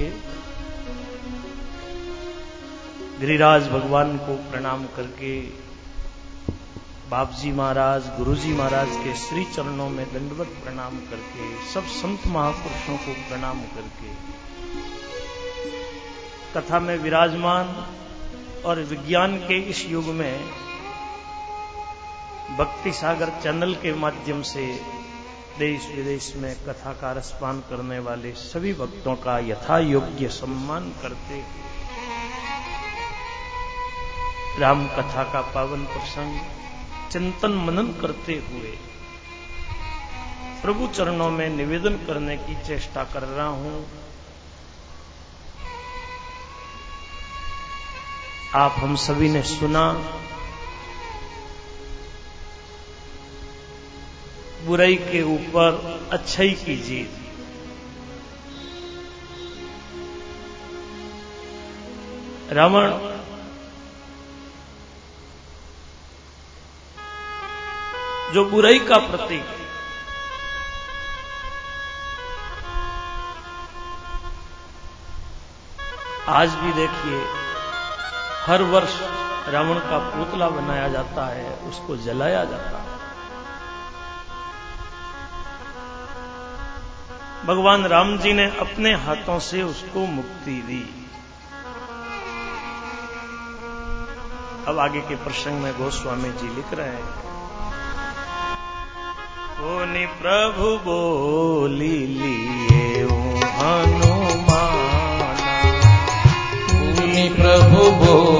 के। गिरिराज भगवान को प्रणाम करके बाप जी महाराज गुरु जी महाराज के श्री चरणों में दंडवत प्रणाम करके, सब संत महापुरुषों को प्रणाम करके। कथा में विराजमान और विज्ञान के इस युग में भक्ति सागर चैनल के माध्यम से देश विदेश में कथा का रसपान करने वाले सभी भक्तों का यथा योग्य सम्मान करते राम कथा का पावन प्रसंग चिंतन मनन करते हुए प्रभु चरणों में निवेदन करने की चेष्टा कर रहा हूँ। आप हम सभी ने सुना बुराई के ऊपर अच्छाई की जीत रावण, जो बुराई का प्रतीक, आज भी देखिए, हर वर्ष रावण का पुतला बनाया जाता है, उसको जलाया जाता है। भगवान राम जी ने अपने हाथों से उसको मुक्ति दी। अब आगे के प्रसंग में गोस्वामी जी लिख रहे हैं। कोनि प्रभु बोली लिए हनुमान। प्रभु बोली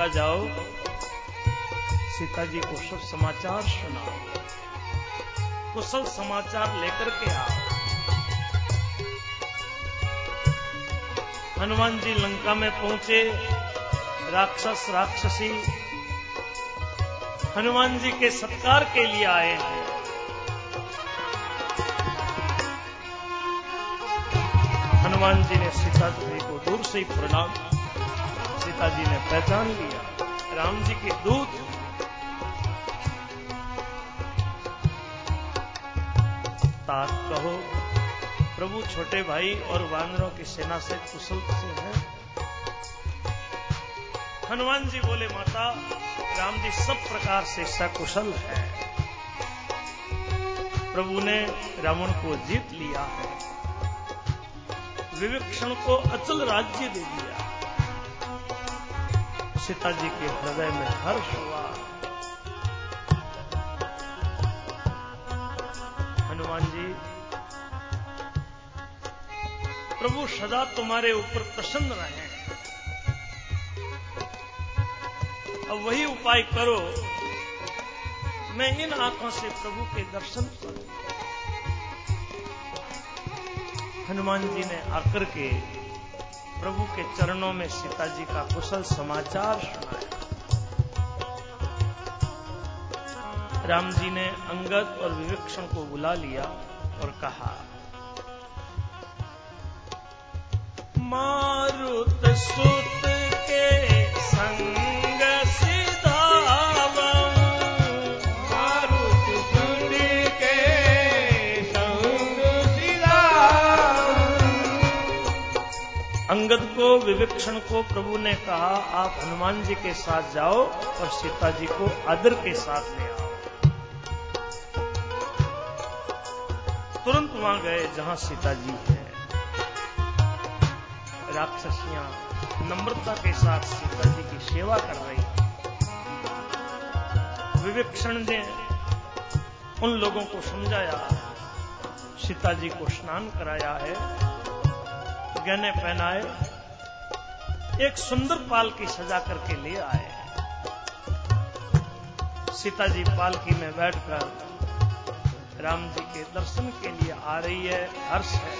लंका जाओ। सीता जी को सब समाचार सुनाओ। कुशल समाचार लेकर के आओ। हनुमान जी लंका में पहुँचे, राक्षस राक्षसी, हनुमान जी के सत्कार के लिए आए हैं। हनुमान जी ने सीता जी को दूर से ही प्रणाम। सीता जी ने पहचान लिया। राम जी के दूत। तात कहो, प्रभु छोटे भाई और वानरों की सेना से कुशल से है। हनुमान जी बोले, माता, राम जी सब प्रकार से सकुशल है। प्रभु ने रावण को जीत लिया है। विवेक्षण को अचल राज्य दे दिया। सीता जी के हृदय में हर्ष हुआ हनुमान जी, प्रभु सदा तुम्हारे ऊपर प्रसन्न रहे अब वही उपाय करो, मैं इन आँखों से प्रभु के दर्शन करूँ। हनुमान जी ने आकर के प्रभु के चरणों में सीता जी का कुशल समाचार सुनाया। राम जी ने अंगद और विवेक्षण को बुला लिया और कहा, मारुत सुत के संग विवेक्षण को प्रभु ने कहा, आप हनुमान जी के साथ जाओ और सीता जी को आदर के साथ ले आओ। तुरंत वहाँ गए जहाँ सीता जी है। राक्षसियाँ नम्रता के साथ सीता जी की सेवा कर रही विवेक्षण ने उन लोगों को समझाया, सीता जी को स्नान कराया है, गहने पहनाए एक सुंदर पालकी सजा करके ले आए सीता जी पालकी में बैठकर राम जी के दर्शन के लिए आ रही है, हर्ष है।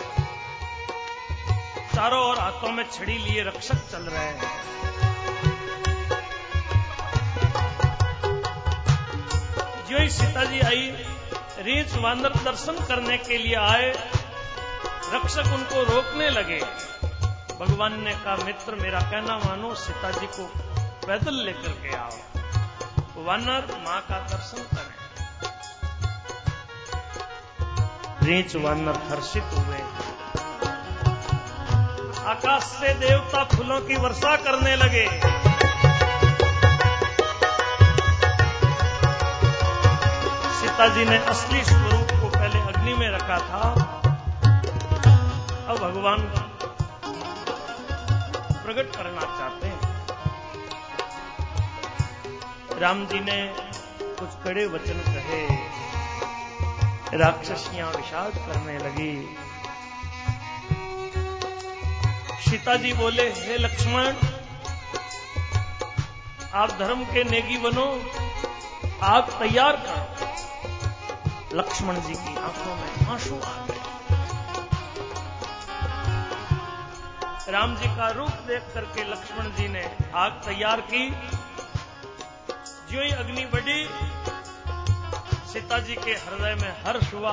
चारों ओर हाथों में छड़ी लिए रक्षक चल रहे हैं। जो ही सीता जी आई, रीच वानर दर्शन करने के लिए आए, रक्षक उनको रोकने लगे। भगवान ने कहा, मित्र, मेरा कहना मानो सीता जी को पैदल लेकर के आओ। वानर माँ का दर्शन करें। रीच वानर हर्षित हुए। आकाश से देवता फूलों की वर्षा करने लगे। सीता जी ने असली स्वरूप को पहले अग्नि में रखा था। अब भगवान प्रकट करना चाहते हैं। राम जी ने कुछ कड़े वचन कहे। राक्षसियाँ विषाद करने लगी। सीता जी बोले, हे लक्ष्मण, आप धर्म के नेगी बनो, आप तैयार करो। लक्ष्मण जी की आँखों में आँसू आ गए। राम जी का रूप देख करके लक्ष्मण जी ने आग तैयार की। जो ही अग्नि बढ़ी, सीता जी के हृदय में हर्ष हुआ।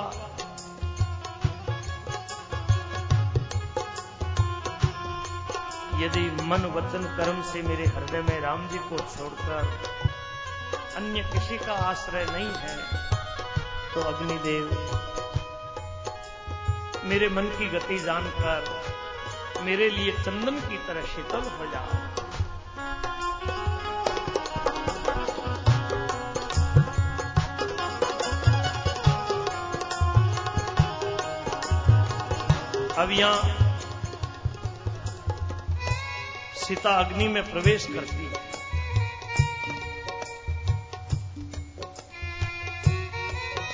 यदि मन वचन कर्म से मेरे हृदय में राम जी को छोड़कर अन्य किसी का आश्रय नहीं है तो अग्निदेव, मेरे मन की गति जानकर मेरे लिए चंदन की तरह शीतल हो जाओ अब यहाँ सीता अग्नि में प्रवेश करती है।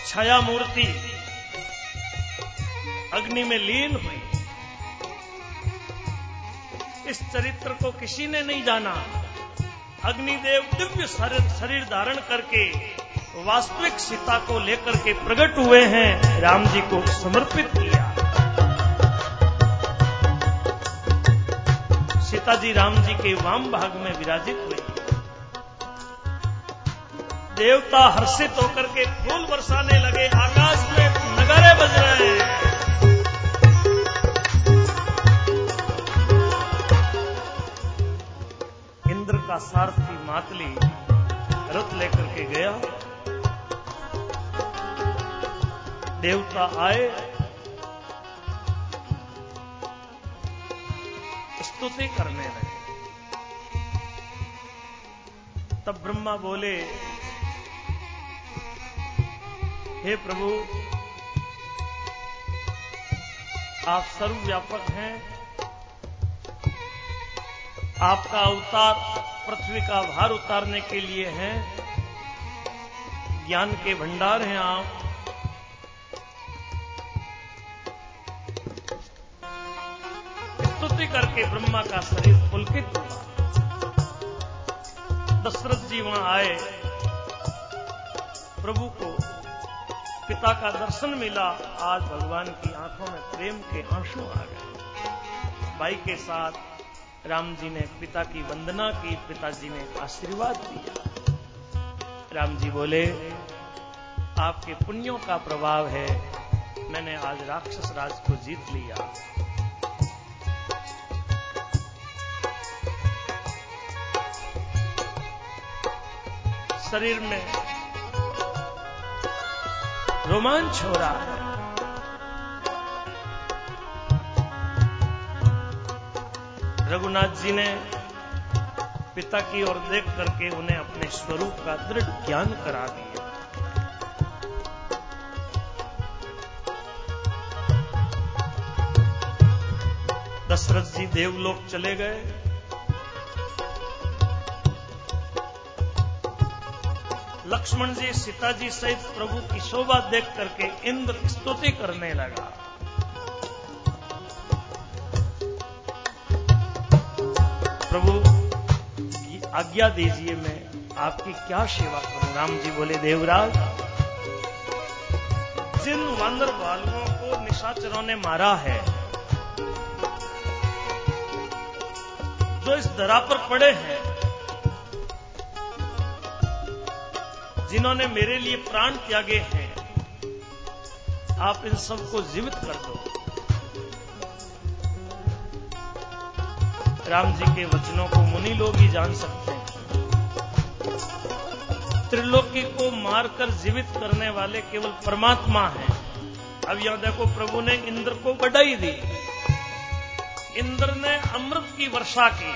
छाया मूर्ति अग्नि में लीन हुई इस चरित्र को किसी ने नहीं जाना। अग्निदेव दिव्य शरीर धारण करके, वास्तविक सीता को लेकर के प्रकट हुए हैं, राम जी को समर्पित किया। सीता जी राम जी के वाम भाग में विराजित हुए। देवता हर्षित होकर के फूल बरसाने लगे, आकाश में नगारे बज रहे हैं। का सारथी मातली रथ लेकर के गया। देवता आए। स्तुति करने लगे। तब ब्रह्मा बोले, हे प्रभु, आप सर्वव्यापक हैं। आपका अवतार पृथ्वी का भार उतारने के लिए हैं। ज्ञान के भंडार हैं आप। स्तुति करके ब्रह्मा का शरीर पुलकित हुआ। दशरथ जी वहाँ आए। प्रभु को पिता का दर्शन मिला। आज भगवान की आँखों में प्रेम के आँसू आ गए। भाई के साथ राम जी ने पिता की वंदना की पिताजी ने आशीर्वाद दिया। राम जी बोले, आपके पुण्यों का प्रभाव है। मैंने आज राक्षस राज को जीत लिया। शरीर में रोमांच हो रहा है। रघुनाथ जी ने पिता की ओर देख करके उन्हें अपने स्वरूप का दृढ़ ज्ञान करा दिया। दशरथ जी देवलोक चले गए। लक्ष्मण जी, सीता जी सहित प्रभु की शोभा देख करके इंद्र स्तुति करने लगा। प्रभु आज्ञा दीजिए मैं आपकी क्या सेवा करूँ? राम जी बोले, देवराज, जिन वानर बालुओं को निशाचरों ने मारा है, जो इस दरा पर पड़े हैं, जिन्होंने मेरे लिए प्राण त्यागे हैं, आप इन सबको जीवित कर दो। राम जी के वचनों को मुनि लोग ही जान सकते हैं। त्रिलोकी को मारकर जीवित करने वाले केवल परमात्मा हैं। अब यहाँ देखो प्रभु ने इंद्र को बढ़ाई दी। इंद्र ने अमृत की वर्षा की।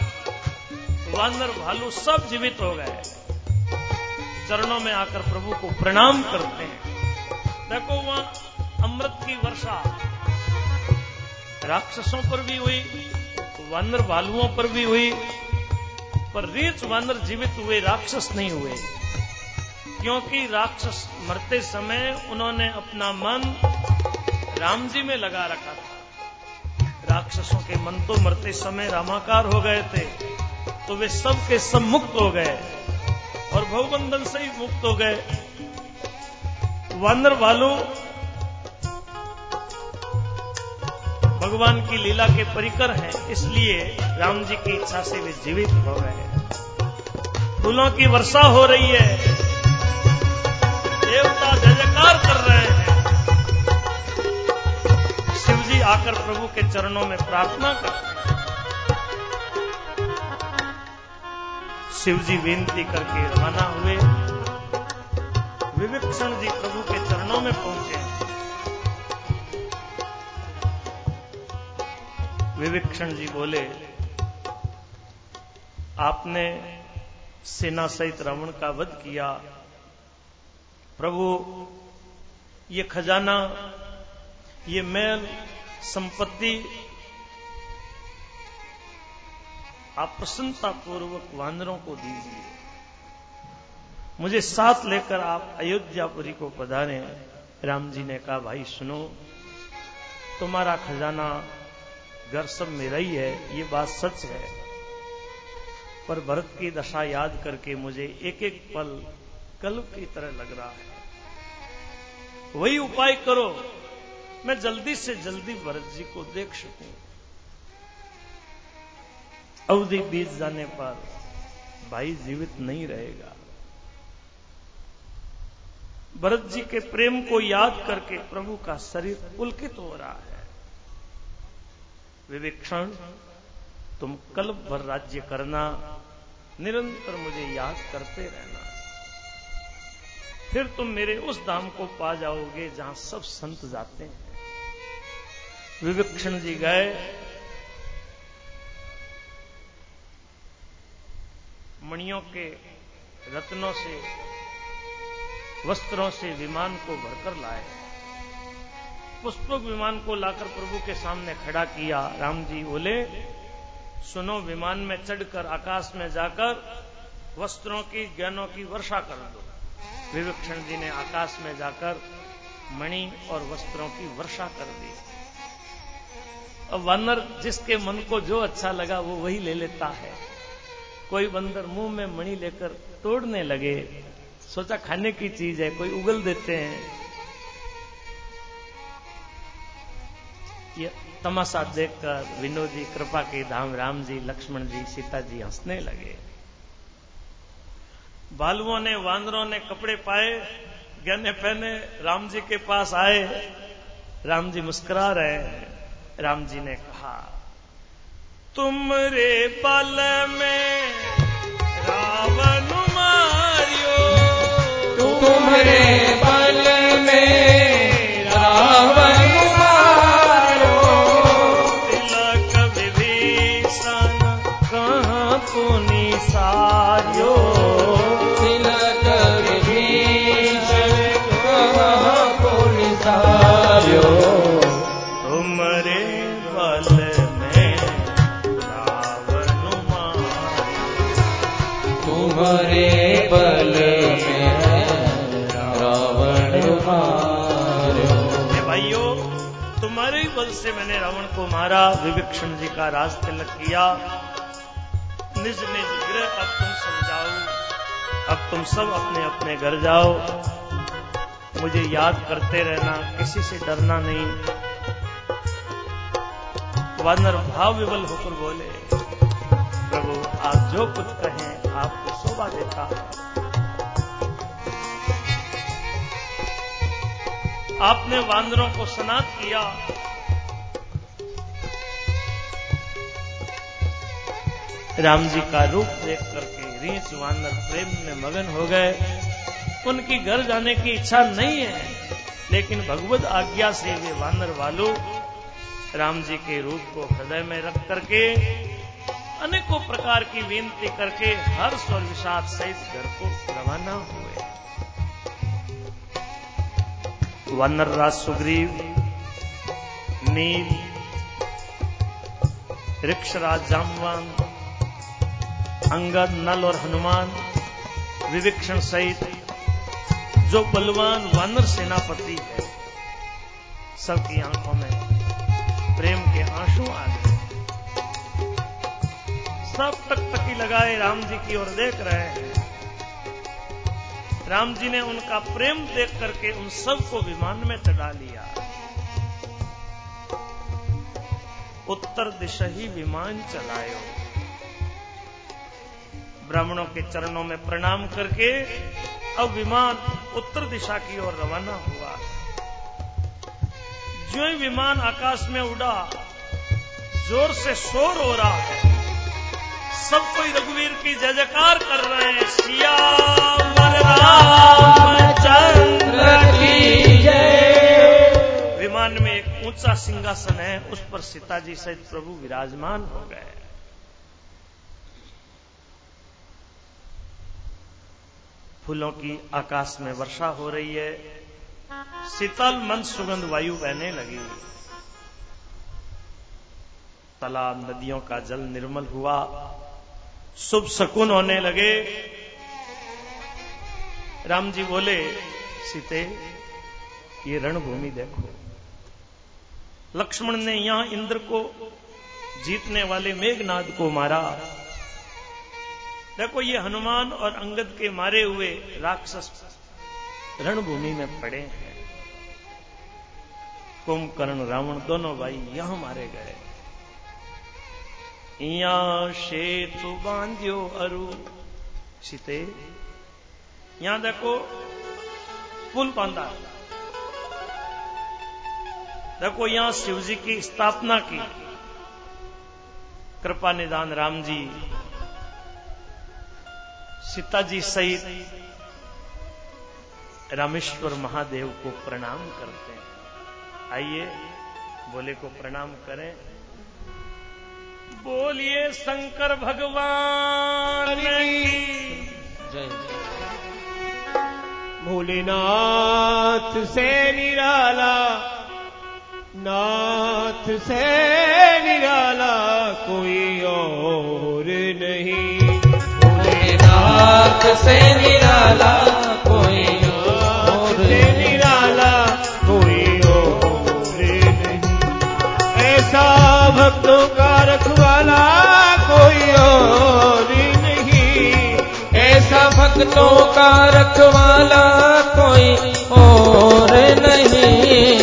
वानर भालू सब जीवित हो गए। चरणों में आकर प्रभु को प्रणाम करते हैं। देखो वहाँ अमृत की वर्षा। राक्षसों पर भी हुई। वानर भालुओं पर भी हुई, पर रीच वानर जीवित हुए, राक्षस नहीं हुए। क्योंकि राक्षस मरते समय उन्होंने अपना मन राम जी में लगा रखा था। राक्षसों के मन तो मरते समय रामाकार हो गए थे तो वे सब के सब मुक्त हो गए और भवबंधन से ही मुक्त हो गए। वानर वालों भगवान की लीला के परिकर हैं, इसलिए राम जी की इच्छा से वे जीवित हो रहे हैं। फूलों की वर्षा हो रही है। देवता जय जयकार कर रहे हैं। शिव जी आकर प्रभु के चरणों में प्रार्थना करते हैं। शिव जी विनती करके रवाना हुए। विविक्षण जी प्रभु के चरणों में पहुँचे। विविक्षण जी बोले, आपने सेना सहित रावण का वध किया। प्रभु, ये खजाना, ये मैल संपत्ति आप प्रसन्नता पूर्वक वानरों को दीजिए। मुझे साथ लेकर आप अयोध्यापुरी को पधारे। राम जी ने कहा, भाई सुनो, तुम्हारा खजाना घर सब मेरा ही है, ये बात सच है। पर भरत की दशा याद करके मुझे एक एक पल कल की तरह लग रहा है। वही उपाय करो, मैं जल्दी से जल्दी भरत जी को देख सकूँ। अवधि बीत जाने पर भाई जीवित नहीं रहेगा। भरत जी के प्रेम को याद करके प्रभु का शरीर पुलकित हो रहा है। विवेक्षण तुम कल भर राज्य करना, निरंतर मुझे याद करते रहना। फिर तुम मेरे उस धाम को पा जाओगे जहाँ सब संत जाते हैं। विवेक्षण जी गए। मणियों के रत्नों से, वस्त्रों से विमान को भरकर लाए। पुष्पक विमान को लाकर प्रभु के सामने खड़ा किया। राम जी बोले, सुनो, विमान में चढ़कर आकाश में जाकर वस्त्रों की, ज्ञानों की वर्षा कर दो। विवेक्षण जी ने आकाश में जाकर मणि और वस्त्रों की वर्षा कर दी। अब वानर जिसके मन को जो अच्छा लगा, वो वही ले लेता है। कोई बंदर मुँह में मणि लेकर तोड़ने लगे। सोचा खाने की चीज़ है, कोई उगल देते हैं। ये तमाशा देखकर विनोदी कृपा के धाम राम जी लक्ष्मण जी सीता जी हंसने लगे। बालुओं ने, वानरों ने कपड़े पाए, गहने पहने राम जी के पास आए। राम जी मुस्कुरा रहे हैं। राम जी ने कहा तुम रे पल में रावण मारियो। तुम्हारे पल से मैंने रावण को मारा विभीक्षण जी का राज तिलक किया। निज निज गृह अब तुम सब जाओ। अब तुम सब अपने अपने घर जाओ। मुझे याद करते रहना, किसी से डरना नहीं। वानर भाव विवल होकर बोले, प्रभु, आप जो कुछ कहें, आपको शोभा देता है। आपने वानरों को सनात किया। राम जी का रूप देख करके रीच वानर प्रेम में मगन हो गए। उनकी घर जाने की इच्छा नहीं है, लेकिन भगवत आज्ञा से वे वानर वालों राम जी के रूप को हृदय में रख करके अनेकों प्रकार की विनती करके हर्ष और विषाद सहित घर को रवाना हुए। वानर राज सुग्रीव, नील ऋक्षराज जामवान अंगद, नल और हनुमान विविक्षण सहित जो बलवान वानर सेनापति है, सबकी आँखों में प्रेम के आँसू आ गए। सब तक तकी लगाए राम जी की ओर देख रहे हैं। राम जी ने उनका प्रेम देख करके उन सबको विमान में चढ़ा लिया। उत्तर दिशा ही विमान चलायो। ब्राह्मणों के चरणों में प्रणाम करके अब विमान उत्तर दिशा की ओर रवाना हुआ। जो ही विमान आकाश में उड़ा, ज़ोर से शोर हो रहा है। सब कोई रघुवीर की जय जयकार कर रहे हैं। सिया चंद्र की जय। विमान में एक ऊँचा सिंहासन है, उस पर सीताजी सहित प्रभु विराजमान हो गए। फूलों की आकाश में वर्षा हो रही है। शीतल मन सुगंध वायु बहने लगी। तालाब नदियों का जल निर्मल हुआ। शुभ शकुन होने लगे। राम जी बोले, सीते, ये रणभूमि देखो। लक्ष्मण ने यहाँ इंद्र को जीतने वाले मेघनाद को मारा। देखो ये हनुमान और अंगद के मारे हुए राक्षस रणभूमि में पड़े हैं। कुंभकर्ण, रावण दोनों भाई यहाँ मारे गए। इया शेतु बांध्यो अरु। सीते, यहाँ देखो पुल बांधा। देखो यहाँ शिव जी की स्थापना की। कृपा निदान राम जी। सीता जी सहित रामेश्वर महादेव को प्रणाम करते हैं। आइए बोले को प्रणाम करें। बोलिए शंकर भगवान जय भोलेनाथ से निराला नाथ से निराला कोई और भोलेनाथ से निराला कोई और निराला कोई और नहीं। ऐसा भक्तों का रखवाला कोई और नहीं। ऐसा भक्तों का रखवाला कोई और नहीं।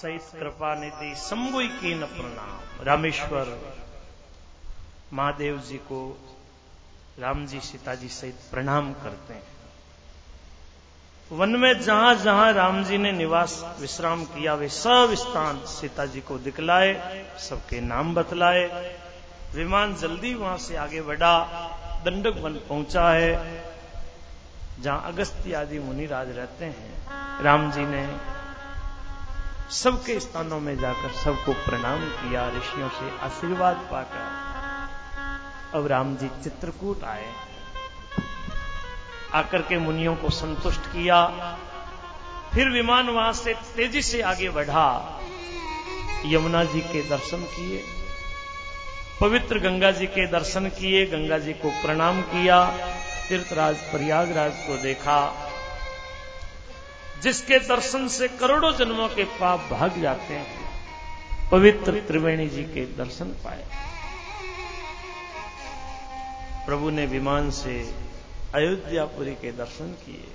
कृपा निधि समगुई की न प्रणाम। रामेश्वर महादेव जी को राम जी सीता जी सहित प्रणाम करते हैं। वन में जहाँ जहाँ राम जी ने निवास विश्राम किया, वे सब स्थान सीता जी को दिखलाए, सबके नाम बतलाए। विमान जल्दी वहाँ से आगे बढ़ा, दंडक वन पहुँचा है, जहाँ अगस्त्य आदि मुनि राज रहते हैं। राम जी ने सबके स्थानों में जाकर सबको प्रणाम किया, ऋषियों से आशीर्वाद पाकर। अब राम जी चित्रकूट आए। आकर के मुनियों को संतुष्ट किया। फिर विमान वहाँ से तेज़ी से आगे बढ़ा। यमुना जी के दर्शन किए। पवित्र गंगा जी के दर्शन किए। गंगा जी को प्रणाम किया। तीर्थराज प्रयागराज को देखा। जिसके दर्शन से करोड़ों जन्मों के पाप भाग जाते हैं, पवित्र त्रिवेणी जी के दर्शन पाए। प्रभु ने विमान से अयोध्यापुरी के दर्शन किए।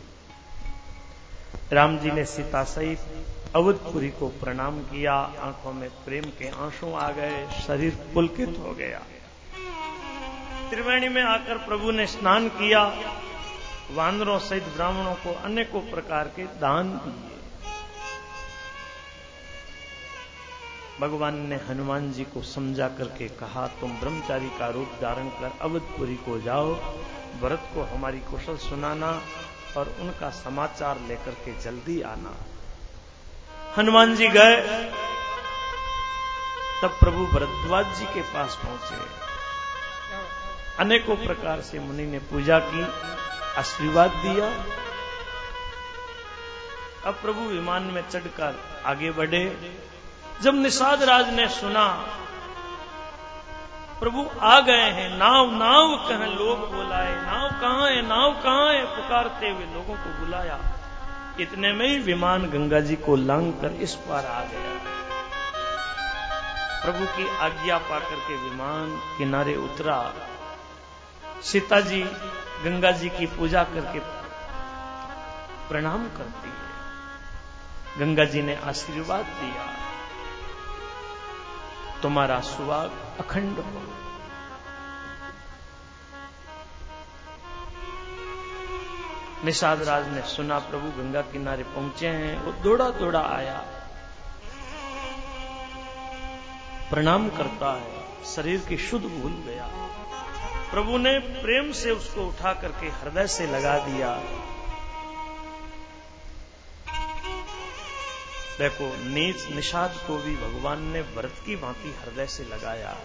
राम जी ने सीता सहित अवधपुरी को प्रणाम किया, आँखों में प्रेम के आँसू आ गए, शरीर पुलकित हो गया। त्रिवेणी में आकर प्रभु ने स्नान किया वानरों सहित ब्राह्मणों को अनेकों प्रकार के दान दिए। भगवान ने हनुमान जी को समझा करके कहा, तुम ब्रह्मचारी का रूप धारण कर अवधपुरी को जाओ भरत को हमारी कुशल सुनाना और उनका समाचार लेकर के जल्दी आना। हनुमान जी गए। तब प्रभु भरद्वाज जी के पास पहुँचे। अनेकों प्रकार से मुनि ने पूजा की। आशीर्वाद दिया। अब प्रभु विमान में चढ़कर आगे बढ़े। जब निषाद राज ने सुना, प्रभु आ गए हैं, नाव नाव कह लोग बुलाए। नाव कहाँ है, नाव कहाँ है? पुकारते हुए लोगों को बुलाया। इतने में ही विमान गंगा जी को लांग कर इस पार आ गया। प्रभु की आज्ञा पाकर के विमान किनारे उतरा। सीता जी गंगा जी की पूजा करके प्रणाम करती है। गंगा जी ने आशीर्वाद दिया। तुम्हारा सुहाग अखंड हो। निषाद राज ने सुना, प्रभु गंगा किनारे पहुँचे हैं, वो दौड़ा दौड़ा आया। प्रणाम करता है, शरीर की शुद्ध भूल गया। प्रभु ने प्रेम से उसको उठा करके हृदय से लगा दिया। देखो, नीच निषाद को भी भगवान ने व्रत की भांति हृदय से लगाया।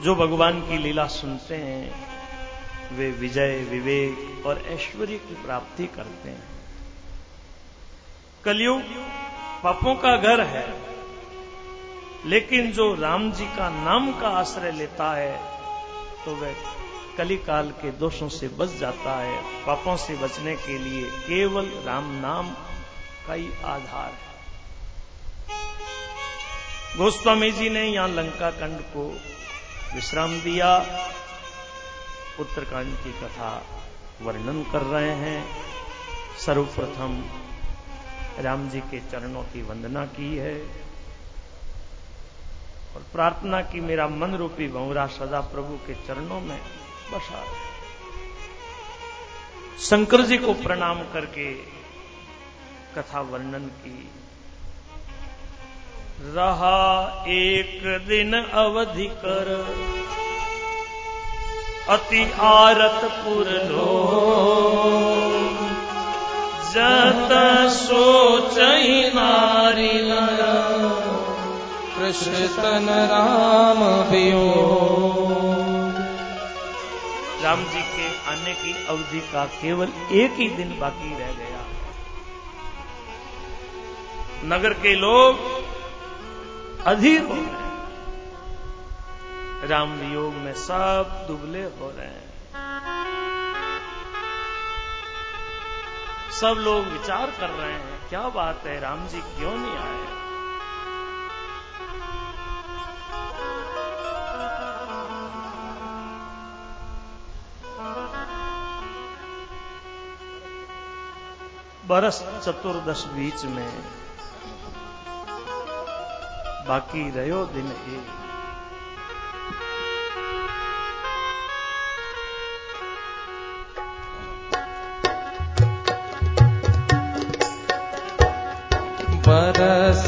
जो भगवान की लीला सुनते हैं, वे विजय, विवेक और ऐश्वर्य की प्राप्ति करते हैं। कलयुग पापों का घर है। लेकिन जो राम जी का नाम का आश्रय लेता है तो वह कलिकाल के दोषों से बच जाता है। पापों से बचने के लिए केवल राम नाम का ही आधार है। गोस्वामी जी ने यहाँ लंका कंड को विश्राम दिया। उत्तरकांड की कथा वर्णन कर रहे हैं। सर्वप्रथम राम जी के चरणों की वंदना की है। और प्रार्थना की मेरा मन रूपी भंवरा सदा प्रभु के चरणों में बसा रहे। शंकर जी को प्रणाम करके कथा वर्णन की। रहा एक दिन अवधि कर, अति आरतपुर लो। जत सोच नारी कृष्ण तन राम राम जी के आने की अवधि का केवल एक ही दिन बाकी रह गया। नगर के लोग अधीर हो हैं राम वियोग में सब दुबले हो रहे हैं। सब लोग विचार कर रहे हैं, क्या बात है? राम जी क्यों नहीं आए? बरस चतुर्दश बीच में बाकी रहो दिन एक बरस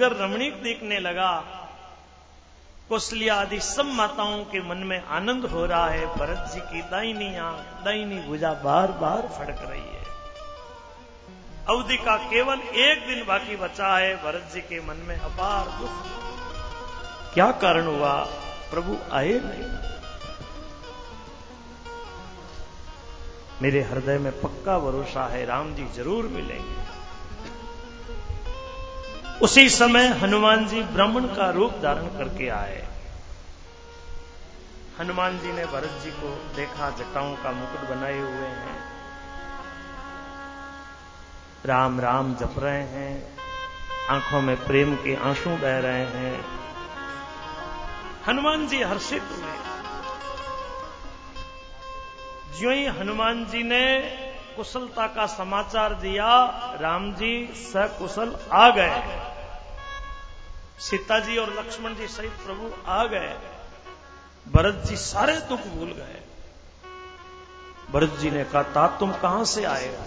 नगर रमणीक देखने लगा कुशलिया आदि सब माताओं के मन में आनंद हो रहा है, भरत जी की दाइनी आँख दाइनी भुजा बार बार फड़क रही है। अवधि का केवल एक दिन बाकी बचा है, भरत जी के मन में अपार दुख। क्या कारण हुआ? प्रभु आए नहीं। मेरे हृदय में पक्का भरोसा है, राम जी ज़रूर मिलेंगे। उसी समय हनुमान जी ब्राह्मण का रूप धारण करके आए। हनुमान जी ने भरत जी को देखा, जटाओं का मुकुट बनाए हुए हैं। राम राम जप रहे हैं। आँखों में प्रेम के आँसू बह रहे हैं। हनुमान जी हर्षित हुए। ज्यो ही हनुमान जी ने कुशलता का समाचार दिया, राम जी सकुशल आ गए। सीता जी और लक्ष्मण जी सहित प्रभु आ गए। भरत जी सारे दुख भूल गए। भरत जी ने कहा, ता तुम कहाँ से आए हो?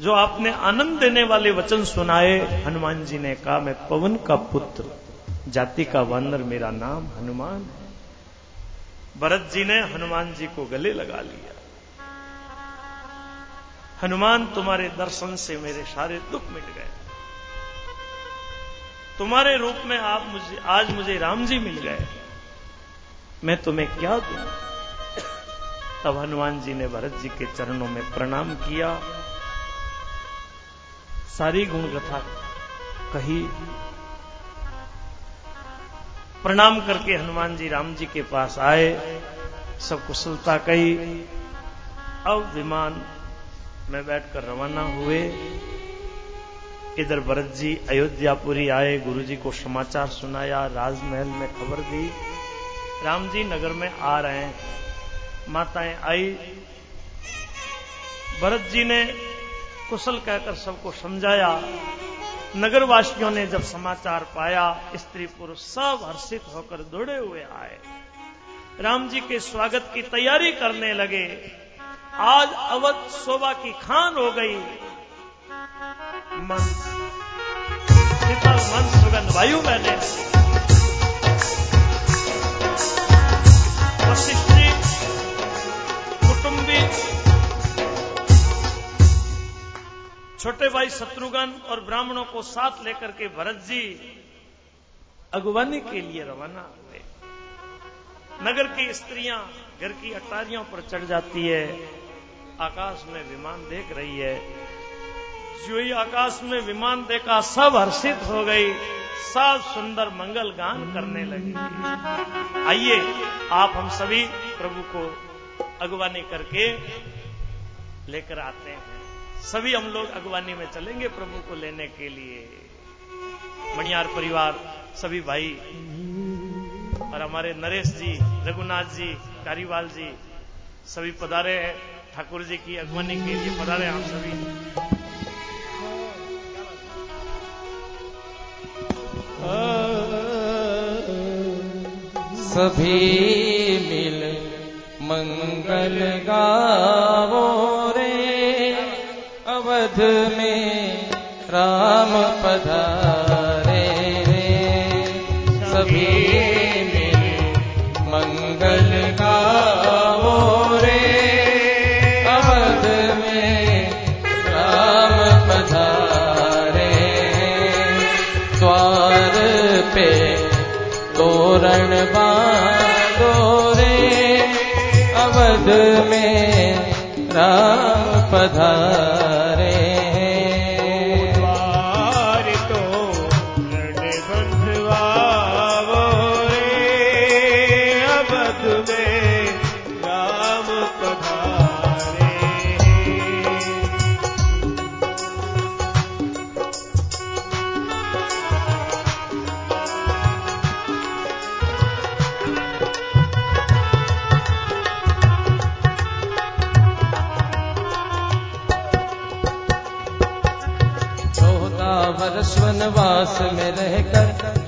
जो आपने आनंद देने वाले वचन सुनाए, हनुमान जी ने कहा, मैं पवन का पुत्र, जाति का वानर, मेरा नाम हनुमान है। भरत जी ने हनुमान जी को गले लगा लिया। हनुमान, तुम्हारे दर्शन से मेरे सारे दुख मिट गए। तुम्हारे रूप में आप मुझे, आज मुझे राम जी मिल गए। मैं तुम्हें क्या दूँ? तब हनुमान जी ने भरत जी के चरणों में प्रणाम किया। सारी गुण कथा कही। प्रणाम करके हनुमान जी राम जी के पास आए। सब कुशलता कही। अब विमान में बैठकर रवाना हुए। इधर भरत जी अयोध्यापुरी आए गुरु जी को समाचार सुनाया, राजमहल में खबर दी। राम जी नगर में आ रहे हैं। माताएँ आई। भरत जी ने कुशल कहकर सबको समझाया। नगरवासियों ने जब समाचार पाया, स्त्री पुरुष सब हर्षित होकर दौड़े हुए आए। राम जी के स्वागत की तैयारी करने लगे। आज अवध शोभा की खान हो गई। मन शीतल मन सुगंध वायु मैंने। वशिष्ठ कुटुंबी, छोटे भाई शत्रुघ्न और ब्राह्मणों को साथ लेकर के भरत जी अगवानी के लिए रवाना हुए। नगर की स्त्रियाँ घर की अटारियों पर चढ़ जाती है, आकाश में विमान देख रही है। जो ही आकाश में विमान देखा, सब हर्षित हो गई। सब सुंदर मंगल गान करने लगी। आइए, आप हम सभी प्रभु को अगवानी करके लेकर आते हैं। सभी हम लोग अगवानी में चलेंगे प्रभु को लेने के लिए। मणियार परिवार, सभी भाई और हमारे नरेश जी, रघुनाथ जी, कारीवाल जी, सभी पधारे हैं। ठाकुर जी की अगवानी के लिए पधारे हम सभी। सभी मिल मंगल गावो रे अवध में राम पधारे। राम वर्ष वनवास में रहकर।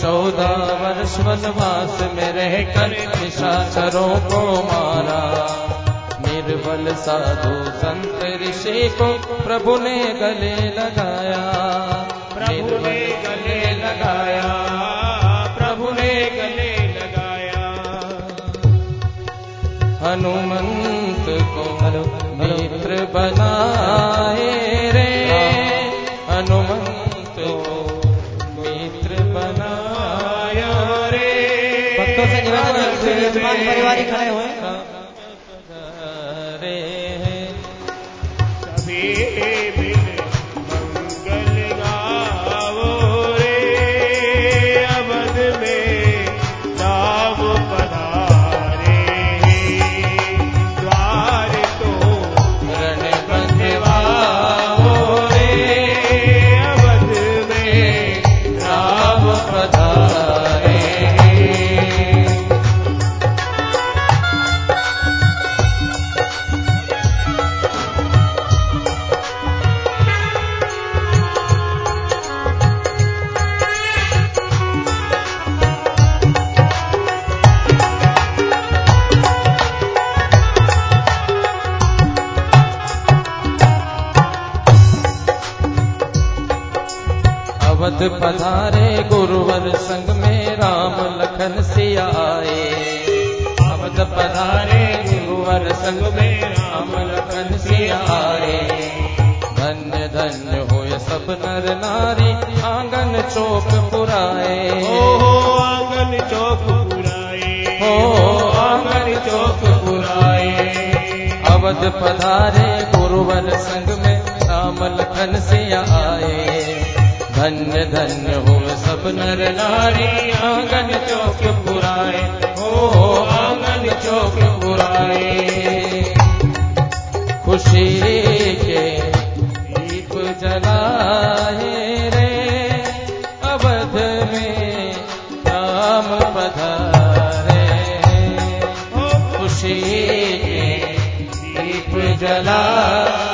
चौदह वर्ष वनवास में रहकर निशाचरों को मारा। निर्बल साधु संत ऋषि को प्रभु ने गले लगाया। प्रभु ने गले हनुमंत को मित्र बनाए रे। हाँ। हनुमंत को मित्र बनाया रे। भक्तों से निवेदन परिवार खड़े हुए अवध पधारे गुरुवर संग में श्यामल धन सिया आए। धन्य धन्य हो सब नर नारी, आँगन चौक पुराए। हो आँगन चौक पुराए। खुशी के दीप जलाए। जला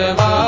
Vande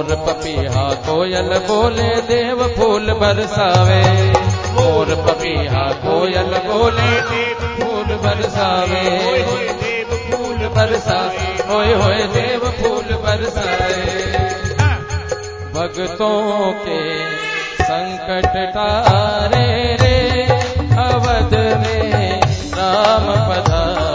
मोर पपीहा कोयल बोले, देव फूल बरसावे। मोर पपीहा कोयल बोले, देव फूल बरसावे। देव फूल बरसावे, होय होए देव फूल बरसावे। भगतों के संकट तारे रे, अवध में राम पधारे।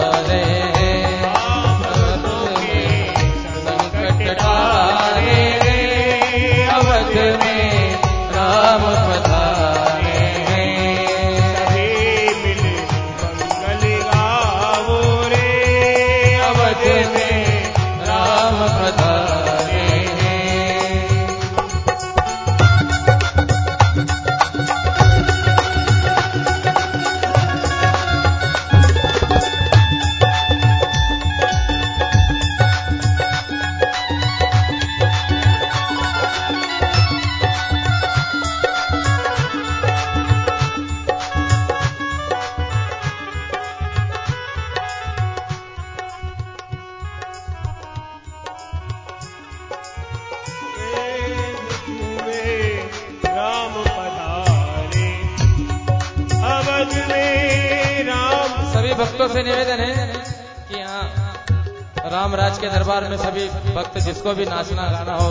में सभी भक्त जिसको भी नाचना गाना हो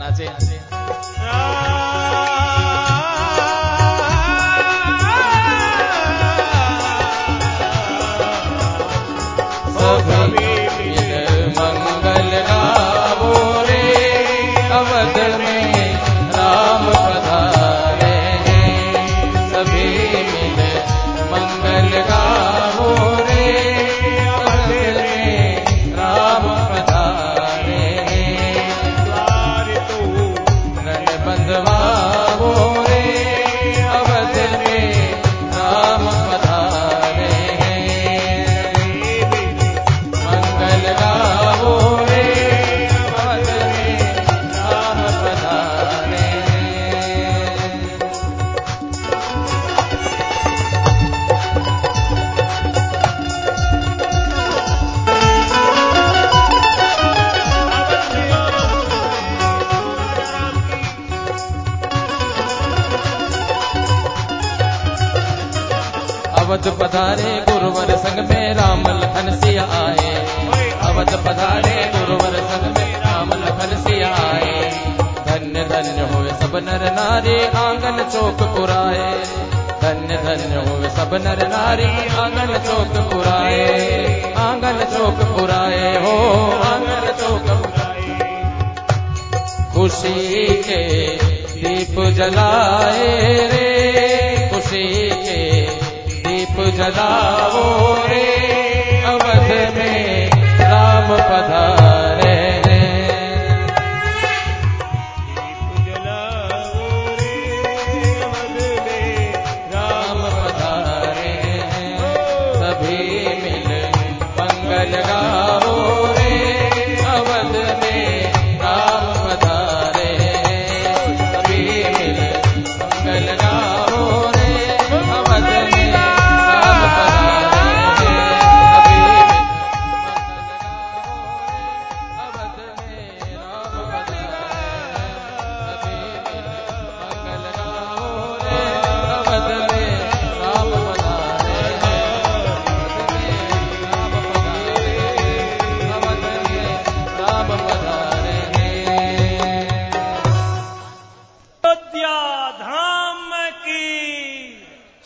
नाचे नाचे।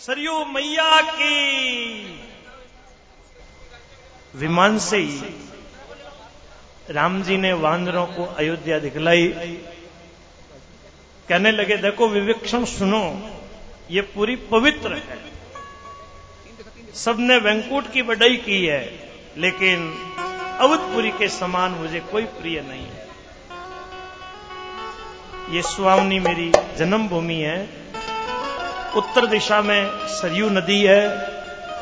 सरयू मैया की विमान से ही राम जी ने वानरों को अयोध्या दिखलाई। कहने लगे, देखो विवेक्षण सुनो, ये पूरी पवित्र है। सबने वेंकुट की बड़ाई की है, लेकिन अवधपुरी के समान मुझे कोई प्रिय नहीं है। ये सुहावनी मेरी जन्मभूमि है। उत्तर दिशा में सरयू नदी है।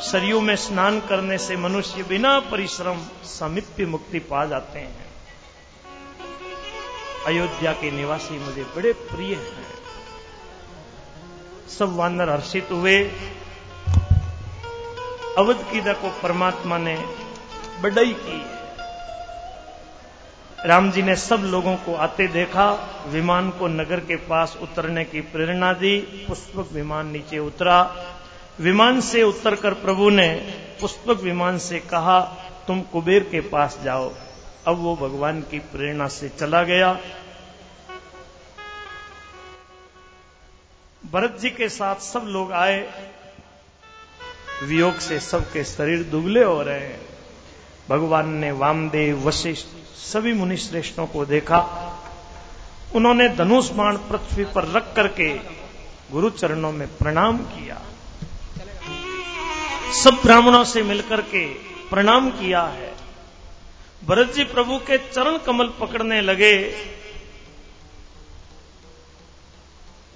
सरयू में स्नान करने से मनुष्य बिना परिश्रम समिप्य मुक्ति पा जाते हैं। अयोध्या के निवासी मुझे बड़े प्रिय हैं। सब वानर हर्षित हुए। अवध की को परमात्मा ने बड़ाई की है। राम जी ने सब लोगों को आते देखा, विमान को नगर के पास उतरने की प्रेरणा दी, पुष्पक विमान नीचे उतरा। विमान से उतरकर प्रभु ने पुष्पक विमान से कहा, तुम कुबेर के पास जाओ। अब वो भगवान की प्रेरणा से चला गया। भरत जी के साथ सब लोग आए। वियोग से सबके शरीर दुबले हो रहे हैं। भगवान ने वामदेव वशिष्ठ सभी मुनि श्रेष्ठों को देखा। उन्होंने धनुष बाण पृथ्वी पर रख करके गुरु चरणों में प्रणाम किया। सब ब्राह्मणों से मिलकर के प्रणाम किया है। भरत जी प्रभु के चरण कमल पकड़ने लगे।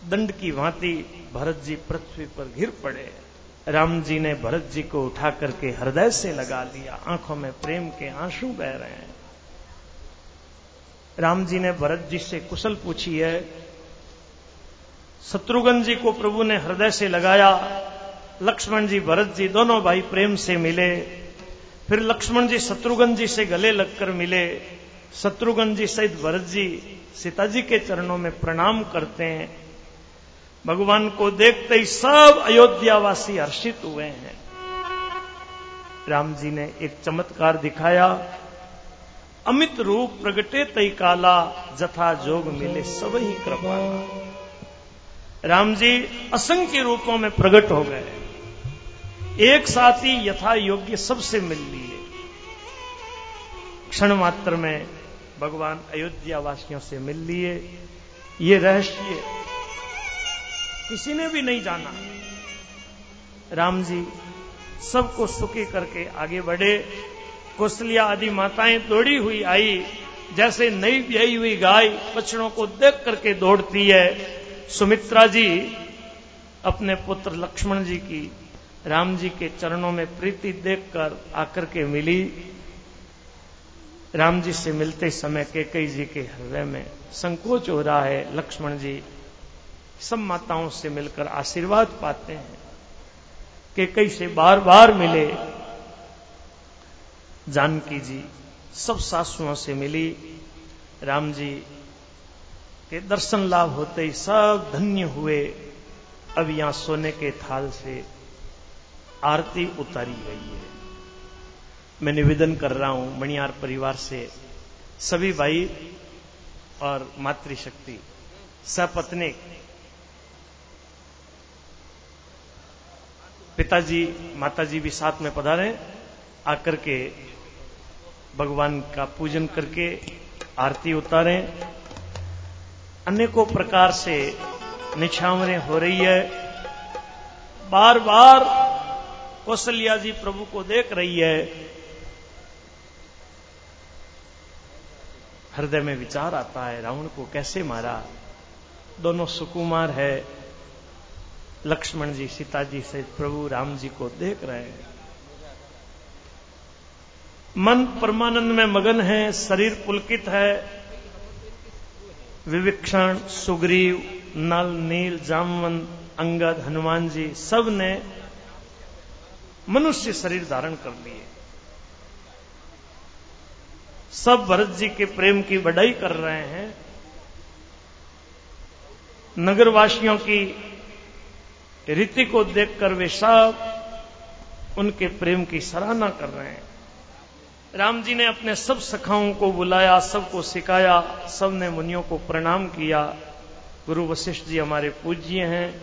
दंड की भांति भरत जी पृथ्वी पर घिर पड़े। राम जी ने भरत जी को उठा करके हृदय से लगा लिया। आँखों में प्रेम के आँसू बह रहे हैं। राम जी ने भरत जी से कुशल पूछी है, शत्रुघ्न जी को प्रभु ने हृदय से लगाया, लक्ष्मण जी, भरत जी दोनों भाई प्रेम से मिले, फिर लक्ष्मण जी शत्रुघ्न जी से गले लगकर मिले, शत्रुघ्न जी सहित भरत जी सीता जी के चरणों में प्रणाम करते हैं। भगवान को देखते ही सब अयोध्यावासी हर्षित हुए हैं। राम जी ने एक चमत्कार दिखाया अमित रूप प्रगटे तई काला, जथा जोग मिले सब ही कृपा राम जी असंख्य रूपों में प्रकट हो गए। एक साथ ही यथा योग्य सबसे मिल लिए। क्षण मात्र में भगवान अयोध्या वासियों से मिल लिए। ये रहस्य किसी ने भी नहीं जाना। राम जी सबको सुखी करके आगे बढ़े। कुशलिया आदि माताएँ दौड़ी हुई आई। जैसे नई ब्याई हुई गाय बछड़ों को देख करके दौड़ती है। सुमित्रा जी अपने पुत्र लक्ष्मण जी की, राम जी के चरणों में प्रीति देखकर आकर के मिली। राम जी से मिलते समय केकई जी के हृदय में संकोच हो रहा है। लक्ष्मण जी सब माताओं से मिलकर आशीर्वाद पाते हैं। केकई से बार बार मिले। जानकी जी सब सासुओं से मिली। राम जी के दर्शन लाभ होते ही सब धन्य हुए। अब यहाँ सोने के थाल से आरती उतारी गई है। मैं निवेदन कर रहा हूँ मणियार परिवार से, सभी भाई और मातृशक्ति, सपत्नी, पिताजी, माताजी भी साथ में पधारे, आकर के भगवान का पूजन करके आरती उतारें। अनेकों प्रकार से निछावरें हो रही है। बार बार कौशल्या जी प्रभु को देख रही है। हृदय में विचार आता है, रावण को कैसे मारा? दोनों सुकुमार है। लक्ष्मण जी, सीता जी से प्रभु राम जी को देख रहे हैं। मन परमानंद में मगन है, शरीर पुलकित है। विविक्षण, सुग्रीव, नल, नील जामवंत अंगद, हनुमान जी, सबने मनुष्य शरीर धारण कर लिए। सब भरत जी के प्रेम की बढ़ाई कर रहे हैं। नगरवासियों की रीति को देखकर वे सब उनके प्रेम की सराहना कर रहे हैं। राम जी ने अपने सब सखाओं को बुलाया, सबको सिखाया सबने मुनियों को प्रणाम किया। गुरु वशिष्ठ जी हमारे पूज्य हैं।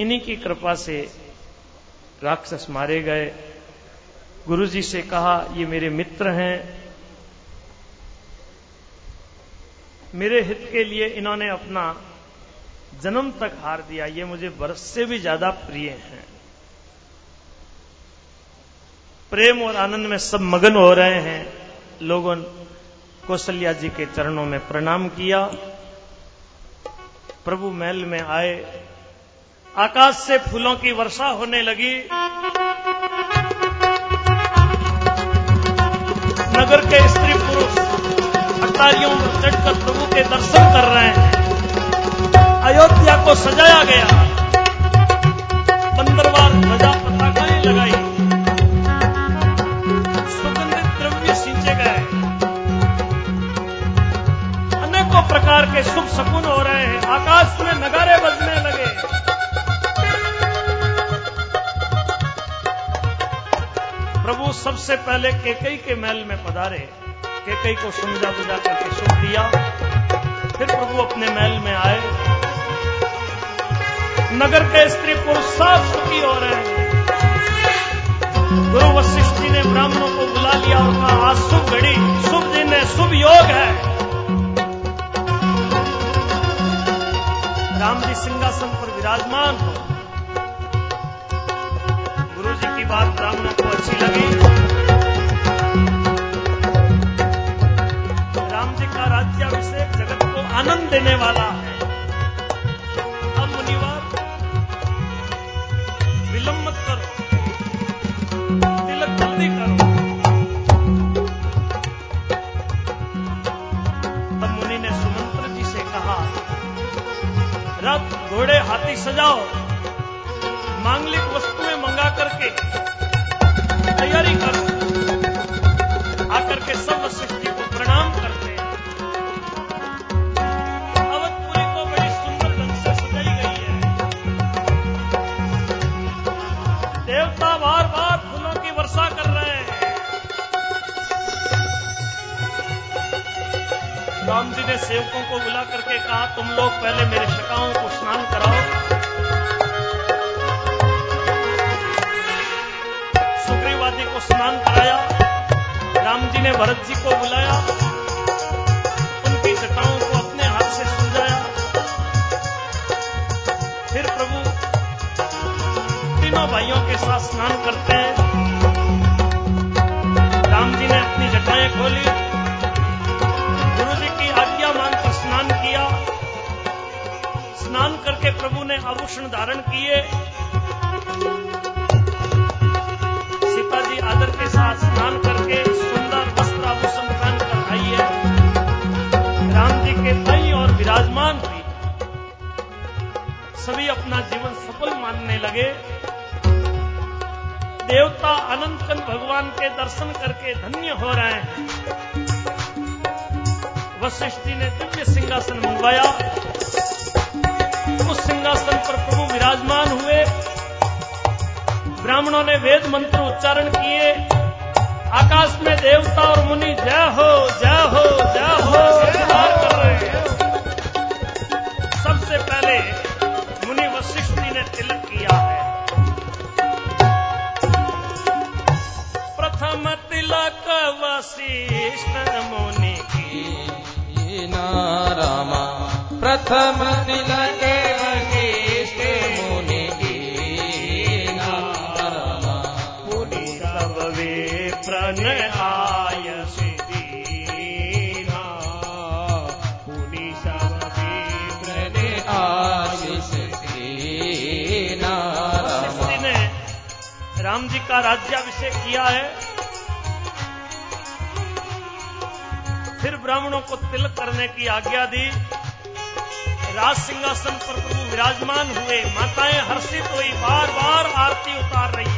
इन्हीं की कृपा से राक्षस मारे गए। गुरु जी से कहा, ये मेरे मित्र हैं। मेरे हित के लिए इन्होंने अपना जन्म तक हार दिया। ये मुझे बरस से भी ज़्यादा प्रिय हैं। प्रेम और आनंद में सब मगन हो रहे हैं। लोगों कौशल्या जी के चरणों में प्रणाम किया। प्रभु महल में आए। आकाश से फूलों की वर्षा होने लगी। नगर के स्त्री पुरुष अटारियों पर चढ़कर प्रभु के दर्शन कर रहे हैं। अयोध्या को सजाया गया। बंदरवार ध्वजा पताकाएँ लगाई। प्रकार के शुभ शकुन हो रहे हैं। आकाश में नगारे बजने लगे। प्रभु सबसे पहले केकई के महल में पधारे। केकई को समझा बुझा करके सुख दिया फिर प्रभु अपने महल में आए। नगर के स्त्री पुरुष साफ़ सुखी हो रहे हैं। गुरु वशिष्ठ जी ने ब्राह्मणों को बुला लिया और कहा, आज शुभ घड़ी, शुभ दिन है, शुभ योग है। राम जी सिंहासन पर विराजमान हो। गुरु जी की बात ब्राह्मणों को अच्छी लगी। राम जी का राज्याभिषेक जगत को आनंद देने वाला सजाओ। मांगलिक वस्तुएँ मंगा करके तैयारी करो। आकर के सब सृष्टि को प्रणाम करते हैं। अवधपुरी को बड़ी सुंदर ढंग से सजाई गई है। देवता बार बार फूलों की वर्षा कर रहे हैं। राम जी ने सेवकों को बुला करके कहा, तुम लोग पहले मेरे है के कई और विराजमान हुई। सभी अपना जीवन सफल मानने लगे। देवता अनंत भगवान के दर्शन करके धन्य हो रहे हैं। वशिष्ठ जी ने दिव्य सिंहासन मंगवाया। उस सिंहासन पर प्रभु विराजमान हुए। ब्राह्मणों ने वेद मंत्र उच्चारण किए। आकाश में देवता और मुनि, जय हो जय हो जय हो। पहले मुनि वशिष्ठ जी ने तिलक किया है। प्रथम तिलक वशिष्ठ मुनि की। रामा प्रथम तिलक वशिष्ठ मुनि की। रामा मुनि सब वे प्रण आय जी का राज्याभिषेक किया है। फिर ब्राह्मणों को तिलक करने की आज्ञा दी। राज सिंहासन पर प्रभु विराजमान हुए। माताएँ हर्षित हुई बार बार आरती उतार रही।